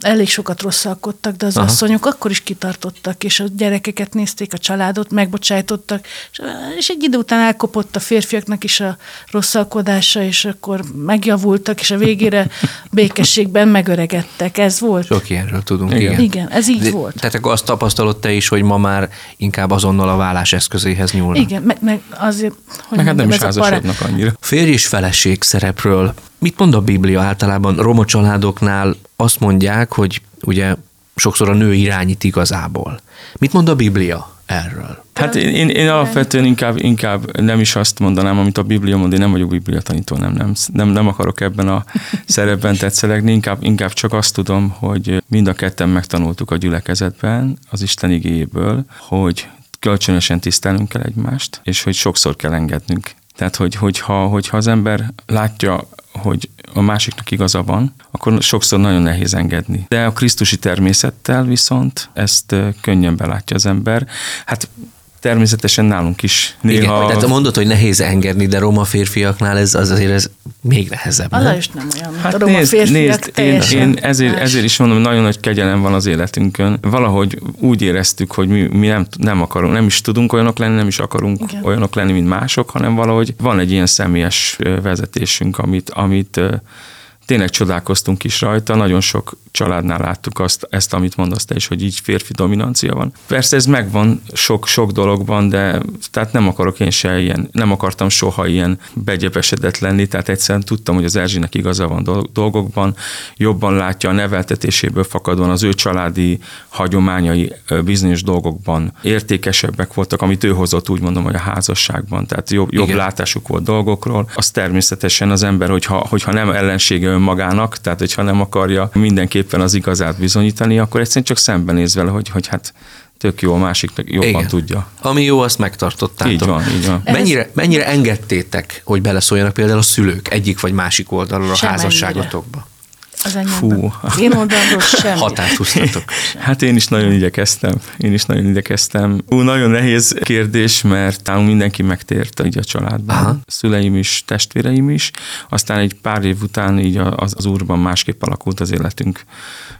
elég sokat rosszalkodtak, de az. Aha. asszonyok akkor is kitartottak, és a gyerekeket nézték, a családot, megbocsájtottak, és, és egy idő után elkopott a férfiaknak is a rosszalkodása, és akkor megjavultak, és a végére békességben megöregedtek. Ez volt. Sok ilyenről tudunk, Igen. igen. Igen, ez így De- volt. Tehát akkor azt tapasztalod te is, hogy ma már inkább azonnal a vállás eszközéhez nyúlnak. Igen, meg, meg azért, hogy Meg hát nem is házasodnak annyira. Férj és feleség szerepről. Mit mond a Biblia általában? Roma családoknál azt mondják, hogy ugye sokszor a nő irányít igazából. Mit mond a Biblia erről? Hát én, én, én alapvetően inkább, inkább nem is azt mondanám, amit a Biblia mond, én nem vagyok Biblia tanító, nem, nem, nem, nem akarok ebben a szerepben tetszelegni, inkább, inkább csak azt tudom, hogy mind a ketten megtanultuk a gyülekezetben, az Isten igéjéből, hogy kölcsönösen tisztelnünk kell egymást, és hogy sokszor kell engednünk. Tehát, hogy, hogyha, hogyha az ember látja, hogy a másiknak igaza van, akkor sokszor nagyon nehéz engedni. De a krisztusi természettel viszont ezt könnyen belátja az ember. Hát természetesen nálunk is Igen, néha... tehát mondod, hogy nehéz engedni, de roma férfiaknál ez az azért ez még nehezebb. A nem? Lajos nem olyan, mint Hát a roma nézd, férfiak, nézd én, én ezért, ezért is mondom, hogy nagyon nagy kegyelem van az életünkön. Valahogy úgy éreztük, hogy mi, mi nem, nem akarunk, nem is tudunk olyanok lenni, nem is akarunk Igen. Igen. olyanok lenni, mint mások, hanem valahogy van egy ilyen személyes vezetésünk, amit, amit tényleg csodálkoztunk is rajta, nagyon sok családnál láttuk azt, ezt, amit mondasz te is, hogy így férfi dominancia van. Persze ez megvan sok, sok dologban, de tehát nem akarok én se ilyen, nem akartam soha ilyen begyepesedett lenni, tehát egyszerűen tudtam, hogy az Erzsinek igaza van dol- dolgokban, jobban látja a neveltetéséből fakadóan az ő családi hagyományai bizonyos dolgokban értékesebbek voltak, amit ő hozott, úgy mondom, hogy a házasságban, tehát jobb, jobb Igen. látásuk volt dolgokról. Az természetesen az ember, hogyha, hogyha nem ellensége magának, tehát hogyha nem akarja mindenképpen az igazát bizonyítani, akkor egyszerűen csak szembenéz vele, hogy, hogy hát tök jó, a másik jobban Igen. tudja. Ami jó, azt megtartottátok. Így van, így van. Mennyire, mennyire engedtétek, hogy beleszóljanak például a szülők egyik vagy másik oldalról a házasságotokba? Az Fú. Én oldalról sem. Határt húztatok. Hát én is nagyon igyekeztem. Én is nagyon igyekeztem. Ú, nagyon nehéz kérdés, mert talán mindenki megtért így a családban. Aha. Szüleim is, testvéreim is. Aztán egy pár év után így az, az úrban másképp alakult az életünk,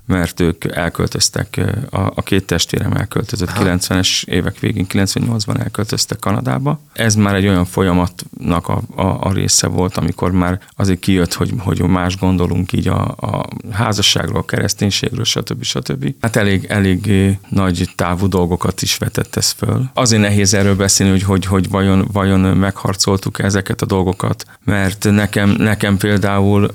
mert ők elköltöztek, a, a két testvérem elköltözött Aha. 90-es évek végén, 98-ban elköltöztek Kanadába. Ez már egy olyan folyamatnak a, a, a része volt, amikor már azért kijött, hogy, hogy más gondolunk így a, a a házasságról, a kereszténységről, stb. stb. Hát elég, elég nagy távú dolgokat is vetett ez föl. Azért nehéz erről beszélni, hogy, hogy, hogy vajon, vajon megharcoltuk ezeket a dolgokat, mert nekem, nekem például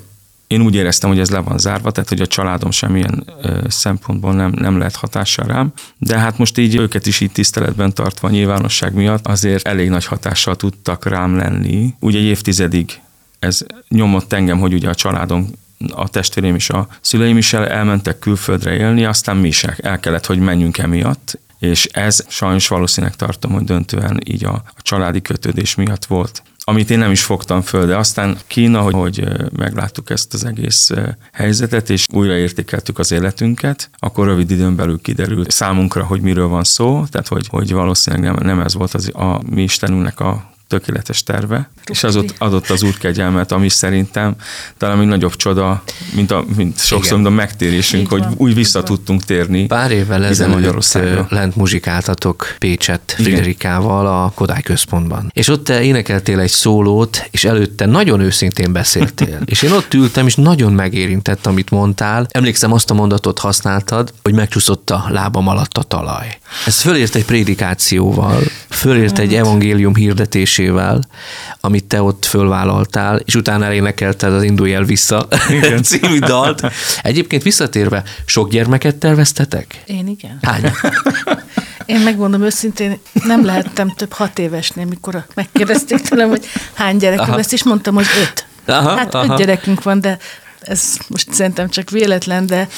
én úgy éreztem, hogy ez le van zárva, tehát hogy a családom semmilyen ö, szempontból nem, nem lehet hatással rám, de hát most így őket is így tiszteletben tartva a nyilvánosság miatt azért elég nagy hatással tudtak rám lenni. Úgy egy évtizedig ez nyomott engem, hogy ugye a családom a testvérém és a szüleim is el, elmentek külföldre élni, aztán mi is el kellett, hogy menjünk emiatt, és ez sajnos valószínűleg tartom, hogy döntően így a, a családi kötődés miatt volt amit én nem is fogtam föl, de aztán Kína, hogy, hogy megláttuk ezt az egész helyzetet, és újraértékeltük az életünket, akkor rövid időn belül kiderült számunkra, hogy miről van szó, tehát hogy, hogy valószínűleg nem, nem ez volt az a mi Istenünknek a tökéletes terve, Rukti. és az ott adott az úr kegyelmet, ami szerintem talán még nagyobb csoda, mint, a, mint sokszor mint a megtérésünk, hogy úgy vissza tudtunk térni. Pár évvel ezelőtt lent muzsikáltatok Pécset Friderikával a Kodály központban. És ott te énekeltél egy szólót, és előtte nagyon őszintén beszéltél. és én ott ültem, és nagyon megérintett, amit mondtál. Emlékszem, azt a mondatot használtad, hogy megcsúszott a lábam alatt a talaj. Ez fölért egy prédikációval, fölért egy hát. evangélium hirdetés énekelésével, amit te ott fölvállaltál, és utána elénekelted az Indulj el vissza igen. című dalt. Egyébként visszatérve, sok gyermeket terveztetek? Én igen. Hány? Én megmondom őszintén, nem lehettem több hat évesnél, mikor megkérdezték tőlem, hogy hány gyerekem lesz, és mondtam, hogy öt. Aha, hát aha. öt gyerekünk van, de ez most szerintem csak véletlen, de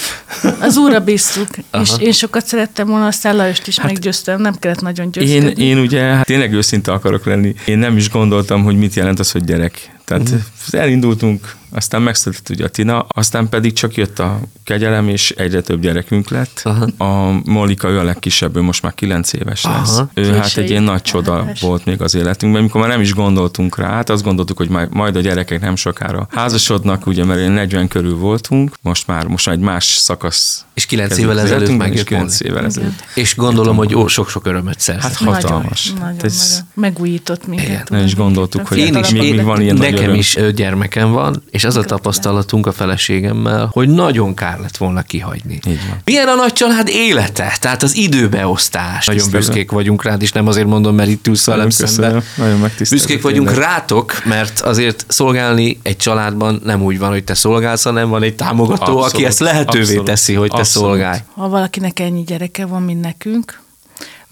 az úra bíztuk, és én sokat szerettem volna, aztán Lajost is hát meggyőztem, nem kellett nagyon győzködni. Én, én ugye, hát tényleg őszinte akarok lenni, én nem is gondoltam, hogy mit jelent az, hogy gyerek. Tehát uh-huh. elindultunk aztán megszületett ugye a Tina, aztán pedig csak jött a kegyelem, és egyre több gyerekünk lett. Aha. A Molika, ő a legkisebb, ő most már kilenc éves Aha. lesz. Ő Késői. hát egy ilyen nagy csoda Aha. volt még az életünkben, amikor már nem is gondoltunk rá, hát azt gondoltuk, hogy majd a gyerekek nem sokára házasodnak, ugye, mert 40 körül voltunk, most már most már egy más szakasz. És kilenc évvel ezelőtt megjött 9 évvel ezelőtt. És gondolom, hogy ó, sok-sok örömet szerzett. Hát hatalmas. Nagyon, nagyon, ez... nagyon. Megújított minket. Nem is gondoltuk, hogy én is, még, még van ilyen Nekem is gyermekem van, és az a tapasztalatunk a feleségemmel, hogy nagyon kár lett volna kihagyni. Így van. Milyen a nagy család élete? Tehát az időbeosztás. Nagyon büszkék vagyunk rád, és nem azért mondom, mert itt ülsz velem szemben. Nagyon Büszkék vagyunk tényleg. rátok, mert azért szolgálni egy családban nem úgy van, hogy te szolgálsz, hanem van egy támogató, abszolút, aki ezt lehetővé abszolút, teszi, hogy te abszolút. szolgálj. Ha valakinek ennyi gyereke van, mint nekünk,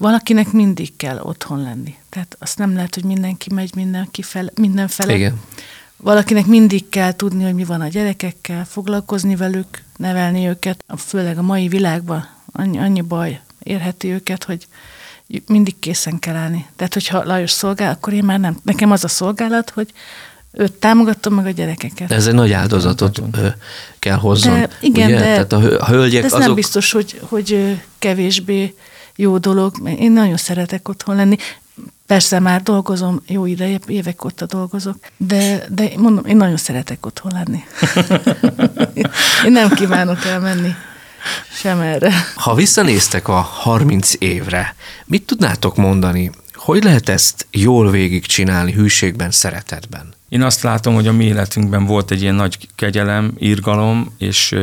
valakinek mindig kell otthon lenni. Tehát azt nem lehet, hogy mindenki megy mindenki fel, mindenfele. Igen valakinek mindig kell tudni, hogy mi van a gyerekekkel, foglalkozni velük, nevelni őket. Főleg a mai világban annyi, annyi baj érheti őket, hogy mindig készen kell állni. Tehát, hogyha Lajos szolgál, akkor én már nem. Nekem az a szolgálat, hogy őt támogatom meg a gyerekeket. Ez egy nagy áldozatot kell hozzon. De, igen, ugye? de, Tehát a hölgyek de ez azok... nem biztos, hogy, hogy kevésbé jó dolog. Én nagyon szeretek otthon lenni. Persze már dolgozom, jó ideje, évek óta dolgozok, de, de mondom, én nagyon szeretek otthon lenni. én nem kívánok elmenni sem erre. Ha visszanéztek a 30 évre, mit tudnátok mondani, hogy lehet ezt jól végigcsinálni hűségben, szeretetben? Én azt látom, hogy a mi életünkben volt egy ilyen nagy kegyelem, írgalom, és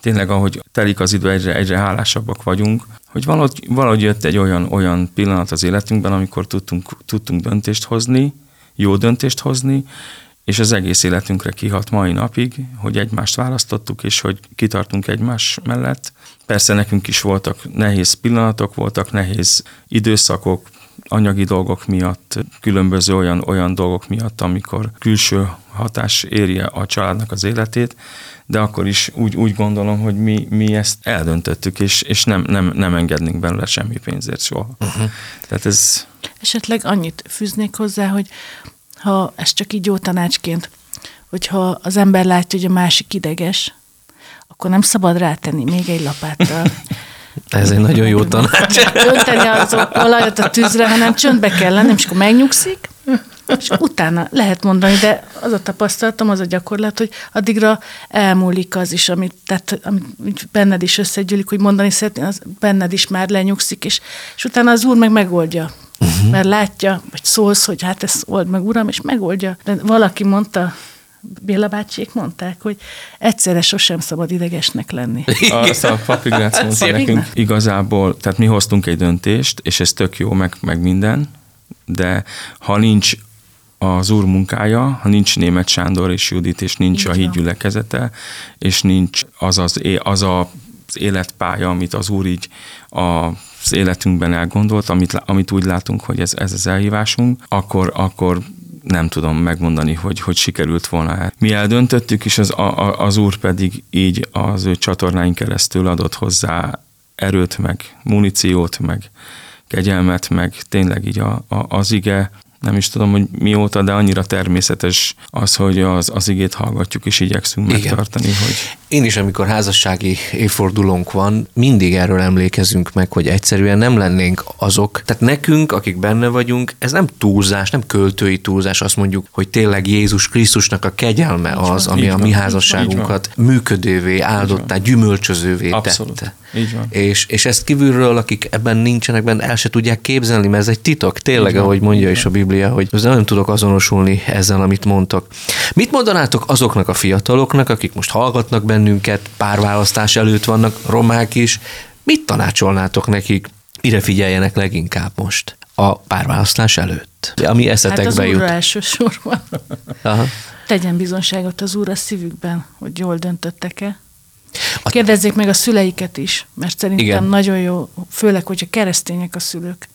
tényleg ahogy telik az idő, egyre, egyre hálásabbak vagyunk, hogy valahogy, valahogy jött egy olyan, olyan pillanat az életünkben, amikor tudtunk, tudtunk döntést hozni, jó döntést hozni, és az egész életünkre kihat mai napig, hogy egymást választottuk, és hogy kitartunk egymás mellett. Persze nekünk is voltak nehéz pillanatok, voltak nehéz időszakok, anyagi dolgok miatt, különböző olyan, olyan dolgok miatt, amikor külső hatás érje a családnak az életét, de akkor is úgy, úgy gondolom, hogy mi, mi ezt eldöntöttük, és, és nem, nem, nem engednénk belőle semmi pénzért soha. Uh-huh. Tehát ez... Esetleg annyit fűznék hozzá, hogy ha ez csak így jó tanácsként, hogyha az ember látja, hogy a másik ideges, akkor nem szabad rátenni még egy lapáttal. Ez egy nagyon jó tanács. Önteni az olajat a tűzre, hanem csöndbe kell lenni, és akkor megnyugszik, és utána lehet mondani, de az a tapasztalatom, az a gyakorlat, hogy addigra elmúlik az is, amit, tehát, amit benned is összegyűlik, hogy mondani szeretné, az benned is már lenyugszik, és, és utána az úr meg megoldja. Uh-huh. Mert látja, vagy szólsz, hogy hát ezt old meg, uram, és megoldja. De valaki mondta, Béla bácsiék mondták, hogy egyszerre sosem szabad idegesnek lenni. Azt a papigrác mondta nekünk igazából, tehát mi hoztunk egy döntést, és ez tök jó, meg, meg minden, de ha nincs az úr munkája, ha nincs német Sándor és Judit, és nincs Így a hídgyülekezete, és nincs az az, az a az életpálya, amit az Úr így az életünkben elgondolt, amit, amit úgy látunk, hogy ez, ez az elhívásunk, akkor, akkor nem tudom megmondani, hogy, hogy sikerült volna. Mi eldöntöttük, és az, a, az Úr pedig így az ő csatornáink keresztül adott hozzá erőt, meg muníciót, meg kegyelmet, meg tényleg így a, a, az ige nem is tudom, hogy mióta, de annyira természetes az, hogy az, az igét hallgatjuk, és igyekszünk Igen. megtartani. Hogy... Én is, amikor házassági évfordulónk van, mindig erről emlékezünk meg, hogy egyszerűen nem lennénk azok. Tehát nekünk, akik benne vagyunk, ez nem túlzás, nem költői túlzás, azt mondjuk, hogy tényleg Jézus Krisztusnak a kegyelme az, ami a mi házasságunkat működővé, áldottá, gyümölcsözővé Abszolút. tette. Így van. És, és ezt kívülről, akik ebben nincsenek benne, el se tudják képzelni, mert ez egy titok, tényleg, ahogy mondja is a Biblia, hogy nem tudok azonosulni ezzel, amit mondtok. Mit mondanátok azoknak a fiataloknak, akik most hallgatnak bennünket, párválasztás előtt vannak, romák is, mit tanácsolnátok nekik, mire figyeljenek leginkább most a párválasztás előtt? Ami eszetekbe hát az jut. elsősorban. Aha. Tegyen bizonságot az úr a szívükben, hogy jól döntöttek-e, Kérdezzék meg a szüleiket is, mert szerintem Igen. nagyon jó, főleg, hogyha keresztények a szülők,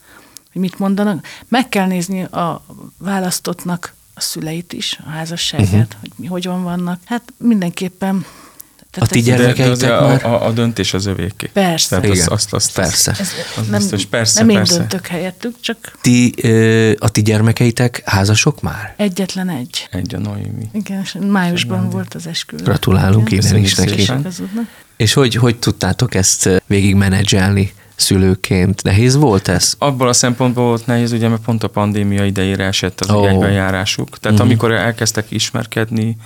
hogy mit mondanak. Meg kell nézni a választottnak a szüleit is, a házasságát, uh-huh. hogy mi hogyan vannak. Hát mindenképpen tehát a ti gyermekeitek már? A, a, döntés az övéké. Persze. Tehát Igen. azt, azt, persze. Ez az nem, biztos, persze, nem persze. én döntök helyettük, csak... Ti, a ti gyermekeitek házasok már? Egyetlen egy. Egy a Noémi. Igen, májusban Szerintem. volt az eskü. Gratulálunk innen is neki. És hogy, hogy tudtátok ezt végig menedzselni? szülőként. Nehéz volt ez? Abból a szempontból volt nehéz, ugye, mert pont a pandémia idejére esett az oh. egybenjárásuk. Tehát uh-huh. amikor elkezdtek ismerkedni,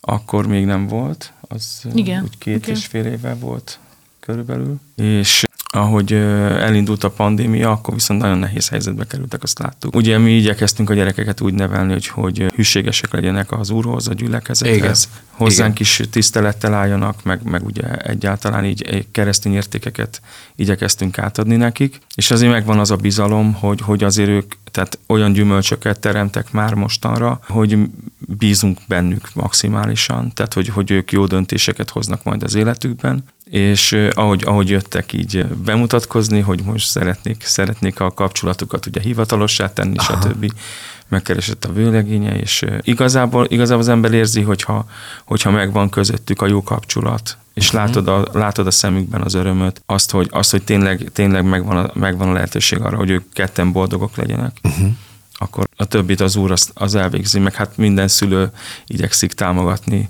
akkor még nem volt, az Igen. úgy két Igen. és fél éve volt körülbelül. És ahogy elindult a pandémia, akkor viszont nagyon nehéz helyzetbe kerültek, azt láttuk. Ugye mi igyekeztünk a gyerekeket úgy nevelni, hogy, hogy hűségesek legyenek az úrhoz, a gyülekezethez, Igen. hozzánk Igen. is tisztelettel álljanak, meg, meg ugye egyáltalán így keresztény értékeket igyekeztünk átadni nekik, és azért megvan az a bizalom, hogy, hogy azért ők tehát olyan gyümölcsöket teremtek már mostanra, hogy bízunk bennük maximálisan, tehát hogy, hogy ők jó döntéseket hoznak majd az életükben, és ahogy, ahogy jöttek így bemutatkozni, hogy most szeretnék, szeretnék a kapcsolatukat ugye hivatalossá tenni, Aha. stb. Megkeresett a vőlegénye, és igazából, igazából az ember érzi, hogyha, hogyha megvan közöttük a jó kapcsolat, és uh-huh. látod, a, látod a szemükben az örömöt, azt, hogy, azt, hogy tényleg, tényleg megvan, a, megvan a lehetőség arra, hogy ők ketten boldogok legyenek, uh-huh. akkor a többit az úr az, az elvégzi, meg hát minden szülő igyekszik támogatni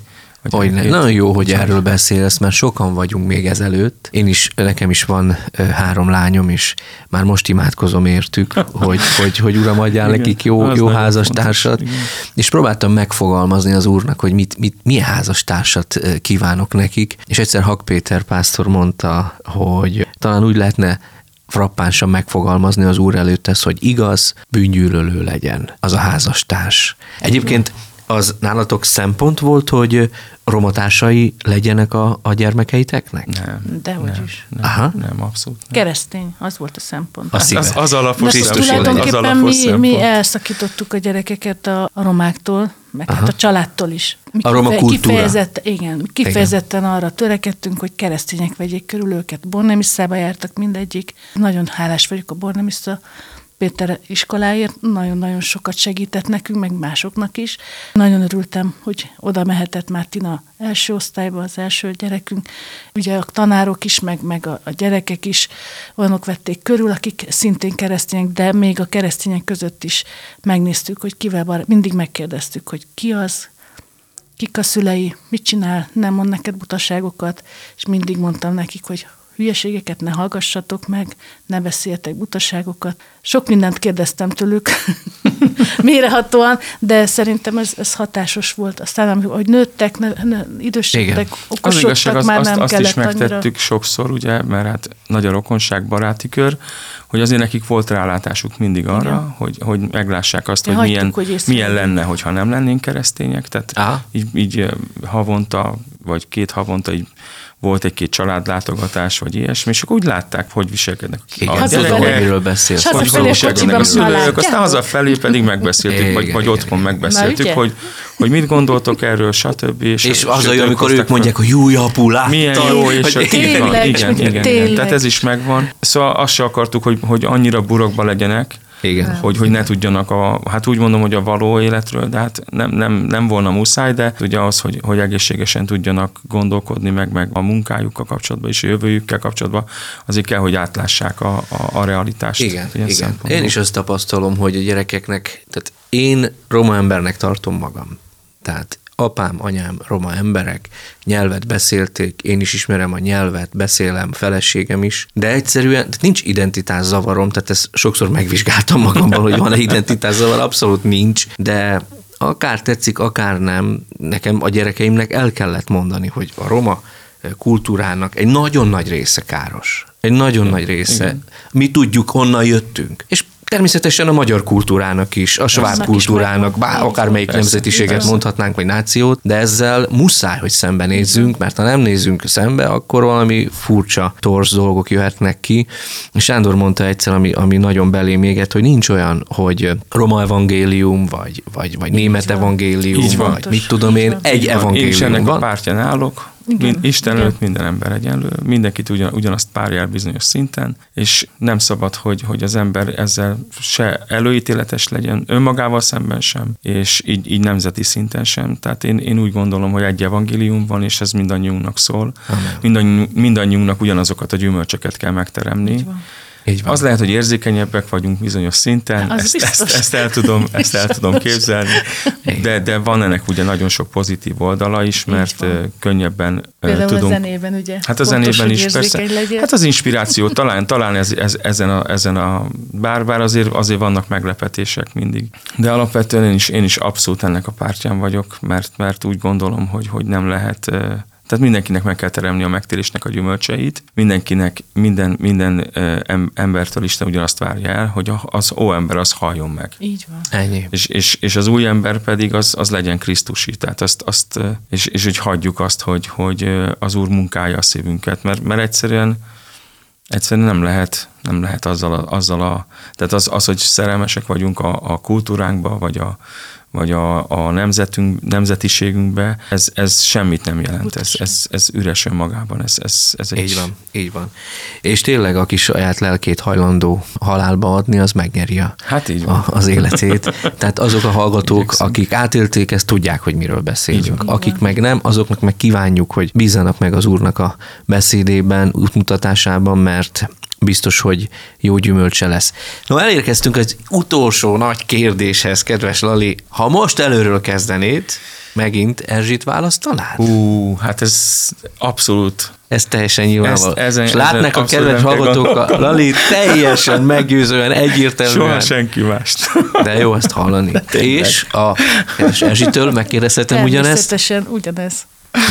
hogy ne, nagyon jó, hogy erről beszélsz, mert sokan vagyunk még ezelőtt. Én is, nekem is van három lányom, és már most imádkozom értük, hogy, hogy, hogy uram, adjál igen, nekik jó, jó házastársat. És próbáltam megfogalmazni az úrnak, hogy mit, mit, milyen házastársat kívánok nekik. És egyszer Hak Péter pásztor mondta, hogy talán úgy lehetne frappánsan megfogalmazni az úr előtt ezt, hogy igaz, bűngyűlölő legyen az a házastárs. Egyébként az nálatok szempont volt, hogy romatársai legyenek a, a gyermekeiteknek? Nem. Dehogy nem, is. Nem, Aha. nem, abszolút nem. Keresztény, az volt a szempont. A szíve. Az, az alapos, Most szempont, tulajdonképpen az alapos mi, szempont. mi elszakítottuk a gyerekeket a, a romáktól, meg hát a családtól is. Mi A roma kultúra. Kifejezett, igen, kifejezetten igen. arra törekedtünk, hogy keresztények vegyék körül őket. Bornemisszába jártak mindegyik. Nagyon hálás vagyok a Bornemissza Péter iskoláért nagyon-nagyon sokat segített nekünk, meg másoknak is. Nagyon örültem, hogy oda mehetett Mártina első osztályba, az első gyerekünk. Ugye a tanárok is, meg, meg a, a gyerekek is olyanok vették körül, akik szintén keresztények, de még a keresztények között is megnéztük, hogy kivel bar- mindig megkérdeztük, hogy ki az, kik a szülei, mit csinál, nem mond neked butaságokat, és mindig mondtam nekik, hogy hülyeségeket ne hallgassatok meg, ne beszéltek butaságokat. Sok mindent kérdeztem tőlük, mérehatóan, de szerintem ez, ez hatásos volt. Aztán, hogy nőttek, ne, ne, idősebbek, Az igazság, okosodtak, az, már azt, nem azt is kellett megtettük annyira. sokszor, ugye, mert hát nagy a rokonság, baráti kör, hogy azért nekik volt rálátásuk mindig arra, Igen. hogy, hogy meglássák azt, Ja, hogy hagytuk, milyen, hogy milyen lenne, hogyha nem lennénk keresztények. Tehát Aha. így, így havonta, vagy két havonta így volt egy-két családlátogatás, vagy ilyesmi, és akkor úgy látták, hogy viselkednek Igen, a gyerekek, beszélsz. Hogy hogy viselkednek a szülők, aztán hazafelé pedig megbeszéltük, vagy, Igen, vagy igen, otthon megbeszéltük, hogy, hogy mit gondoltok erről, stb. És, És az a jó, amikor ők mondják, hogy jó, apu, láttad. milyen jó, és Tényleg, igen, igen, igen. Tehát ez is megvan. Szóval azt se akartuk, hogy, hogy annyira burokba legyenek, Igen. hogy, hogy ne tudjanak a, hát úgy mondom, hogy a való életről, de hát nem, nem, nem volna muszáj, de ugye az, hogy, hogy egészségesen tudjanak gondolkodni, meg, meg a munkájukkal kapcsolatban és a jövőjükkel kapcsolatban, azért kell, hogy átlássák a, a, a realitást. Igen, ilyen igen. szempontból. Én is azt tapasztalom, hogy a gyerekeknek, tehát én roma embernek tartom magam. Tehát apám, anyám roma emberek, nyelvet beszélték, én is ismerem a nyelvet, beszélem, feleségem is, de egyszerűen nincs identitászavarom, tehát ezt sokszor megvizsgáltam magamban, hogy van-e identitászavar, abszolút nincs, de akár tetszik, akár nem, nekem a gyerekeimnek el kellett mondani, hogy a roma kultúrának egy nagyon nagy része káros. Egy nagyon nagy része. igen. Mi tudjuk, honnan jöttünk. És természetesen a magyar kultúrának is, a sváb kultúrának, bár akármelyik Persze, nemzetiséget persze. mondhatnánk, vagy nációt, de ezzel muszáj, hogy szembenézzünk, mert ha nem nézzünk szembe, akkor valami furcsa, torz dolgok jöhetnek ki. És Sándor mondta egyszer, ami, ami nagyon belém égett, hogy nincs olyan, hogy roma evangélium, vagy, vagy, vagy német van. evangélium, Így van. vagy mit tudom én, egy Így van. Én is evangélium ennek a van. pártján állok. Igen, Isten igen. előtt minden ember egyenlő, mindenkit ugyan, ugyanazt párja el bizonyos szinten, és nem szabad, hogy, hogy az ember ezzel se előítéletes legyen önmagával szemben sem, és így, így nemzeti szinten sem. Tehát én, én úgy gondolom, hogy egy evangélium van, és ez mindannyiunknak szól. Mindannyi, mindannyiunknak ugyanazokat a gyümölcsöket kell megteremni. van. Így van. Az lehet, hogy érzékenyebbek vagyunk bizonyos szinten, Az ezt, biztos. ezt, ezt, el tudom, ezt el tudom képzelni, de, de van ennek ugye nagyon sok pozitív oldala is, mert könnyebben Például tudunk. a zenében, ugye? Hát a zenében is persze. legyél. Hát az inspiráció, talán, talán ez, ez, ezen, a, ezen a, bár, bár azért, azért vannak meglepetések mindig. De alapvetően én is, én is abszolút ennek a pártján vagyok, mert, mert úgy gondolom, hogy, hogy nem lehet tehát mindenkinek meg kell teremni a megtérésnek a gyümölcseit, mindenkinek, minden, minden embertől Isten ugyanazt várja el, hogy az ó ember az halljon meg. Így van. Ennyi. És, és, és az új ember pedig az, az legyen Krisztusi. Tehát azt, azt és, és hogy hagyjuk azt, hogy, hogy az Úr munkálja a szívünket, mert, mert egyszerűen egyszerűen nem lehet, nem lehet azzal a, azzal a tehát az, az, hogy szerelmesek vagyunk a, a kultúránkba, vagy a, vagy a, a nemzetünk, nemzetiségünkbe, ez, ez semmit nem jelent. Ez, ez, ez üres önmagában. Ez, ez, ez egy, Így van, így van. És tényleg, aki saját lelkét hajlandó halálba adni, az megnyeri a, Hát így van. a, az életét. Tehát azok a hallgatók, Igyekszem. akik átélték ezt, tudják, hogy miről beszélünk. Akik meg nem, azoknak meg kívánjuk, hogy bízzanak meg az Úrnak a beszédében, útmutatásában, mert biztos, hogy jó gyümölcse lesz. No, elérkeztünk az utolsó nagy kérdéshez, kedves Lali. Ha most előről kezdenéd, megint Erzsit választanád? Hú, hát ez abszolút Ez teljesen nyilvánvaló. Ezt- ezen- És látnak a kedves hallgatók, a Lali teljesen meggyőzően, egyértelműen. soha senki mást. De jó ezt hallani. És a kedves Erzsitől megkérdezhetem ugyanezt? Természetesen ugyanez.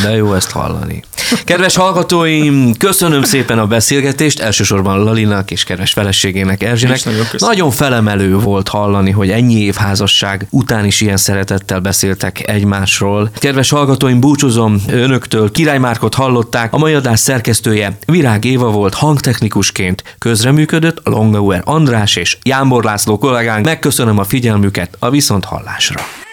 De jó ezt hallani. Kedves hallgatóim, köszönöm szépen a beszélgetést, elsősorban Lalinak és kedves feleségének Erzsinek. És nagyon. Nagyon felemelő volt hallani, hogy ennyi év házasság után is ilyen szeretettel beszéltek egymásról. Kedves hallgatóim, búcsúzom önöktől. Király Márkot hallották, a mai adás szerkesztője Virág Éva volt hangtechnikusként. Közreműködött Longauer András és Jámbor László kollégánk. Megköszönöm a figyelmüket a viszont hallásra.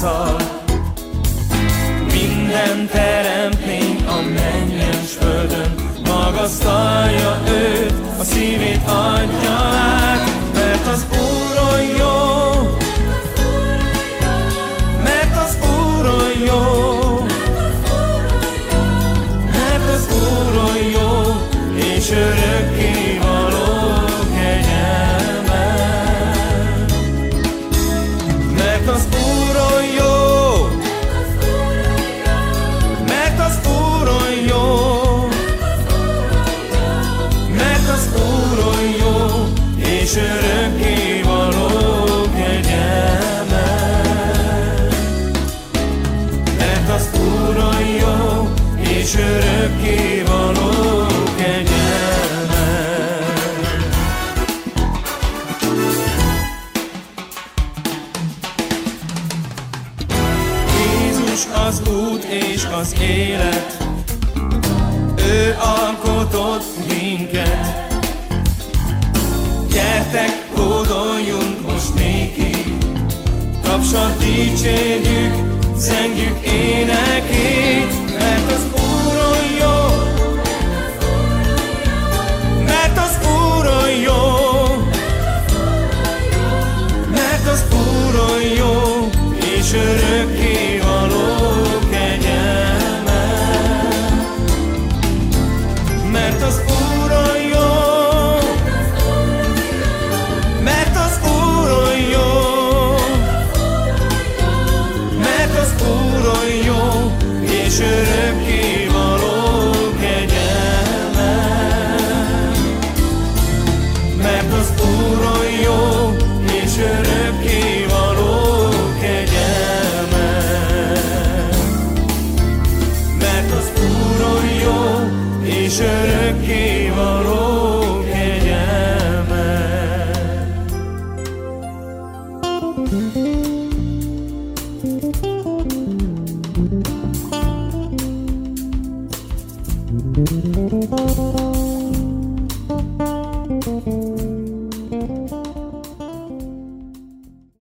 song. való. Jézus az út és az élet, ő alkotott minket. Gyertek, hódoljunk most néki, kapcsolat dicsérjük, zengjük énekét. düşürür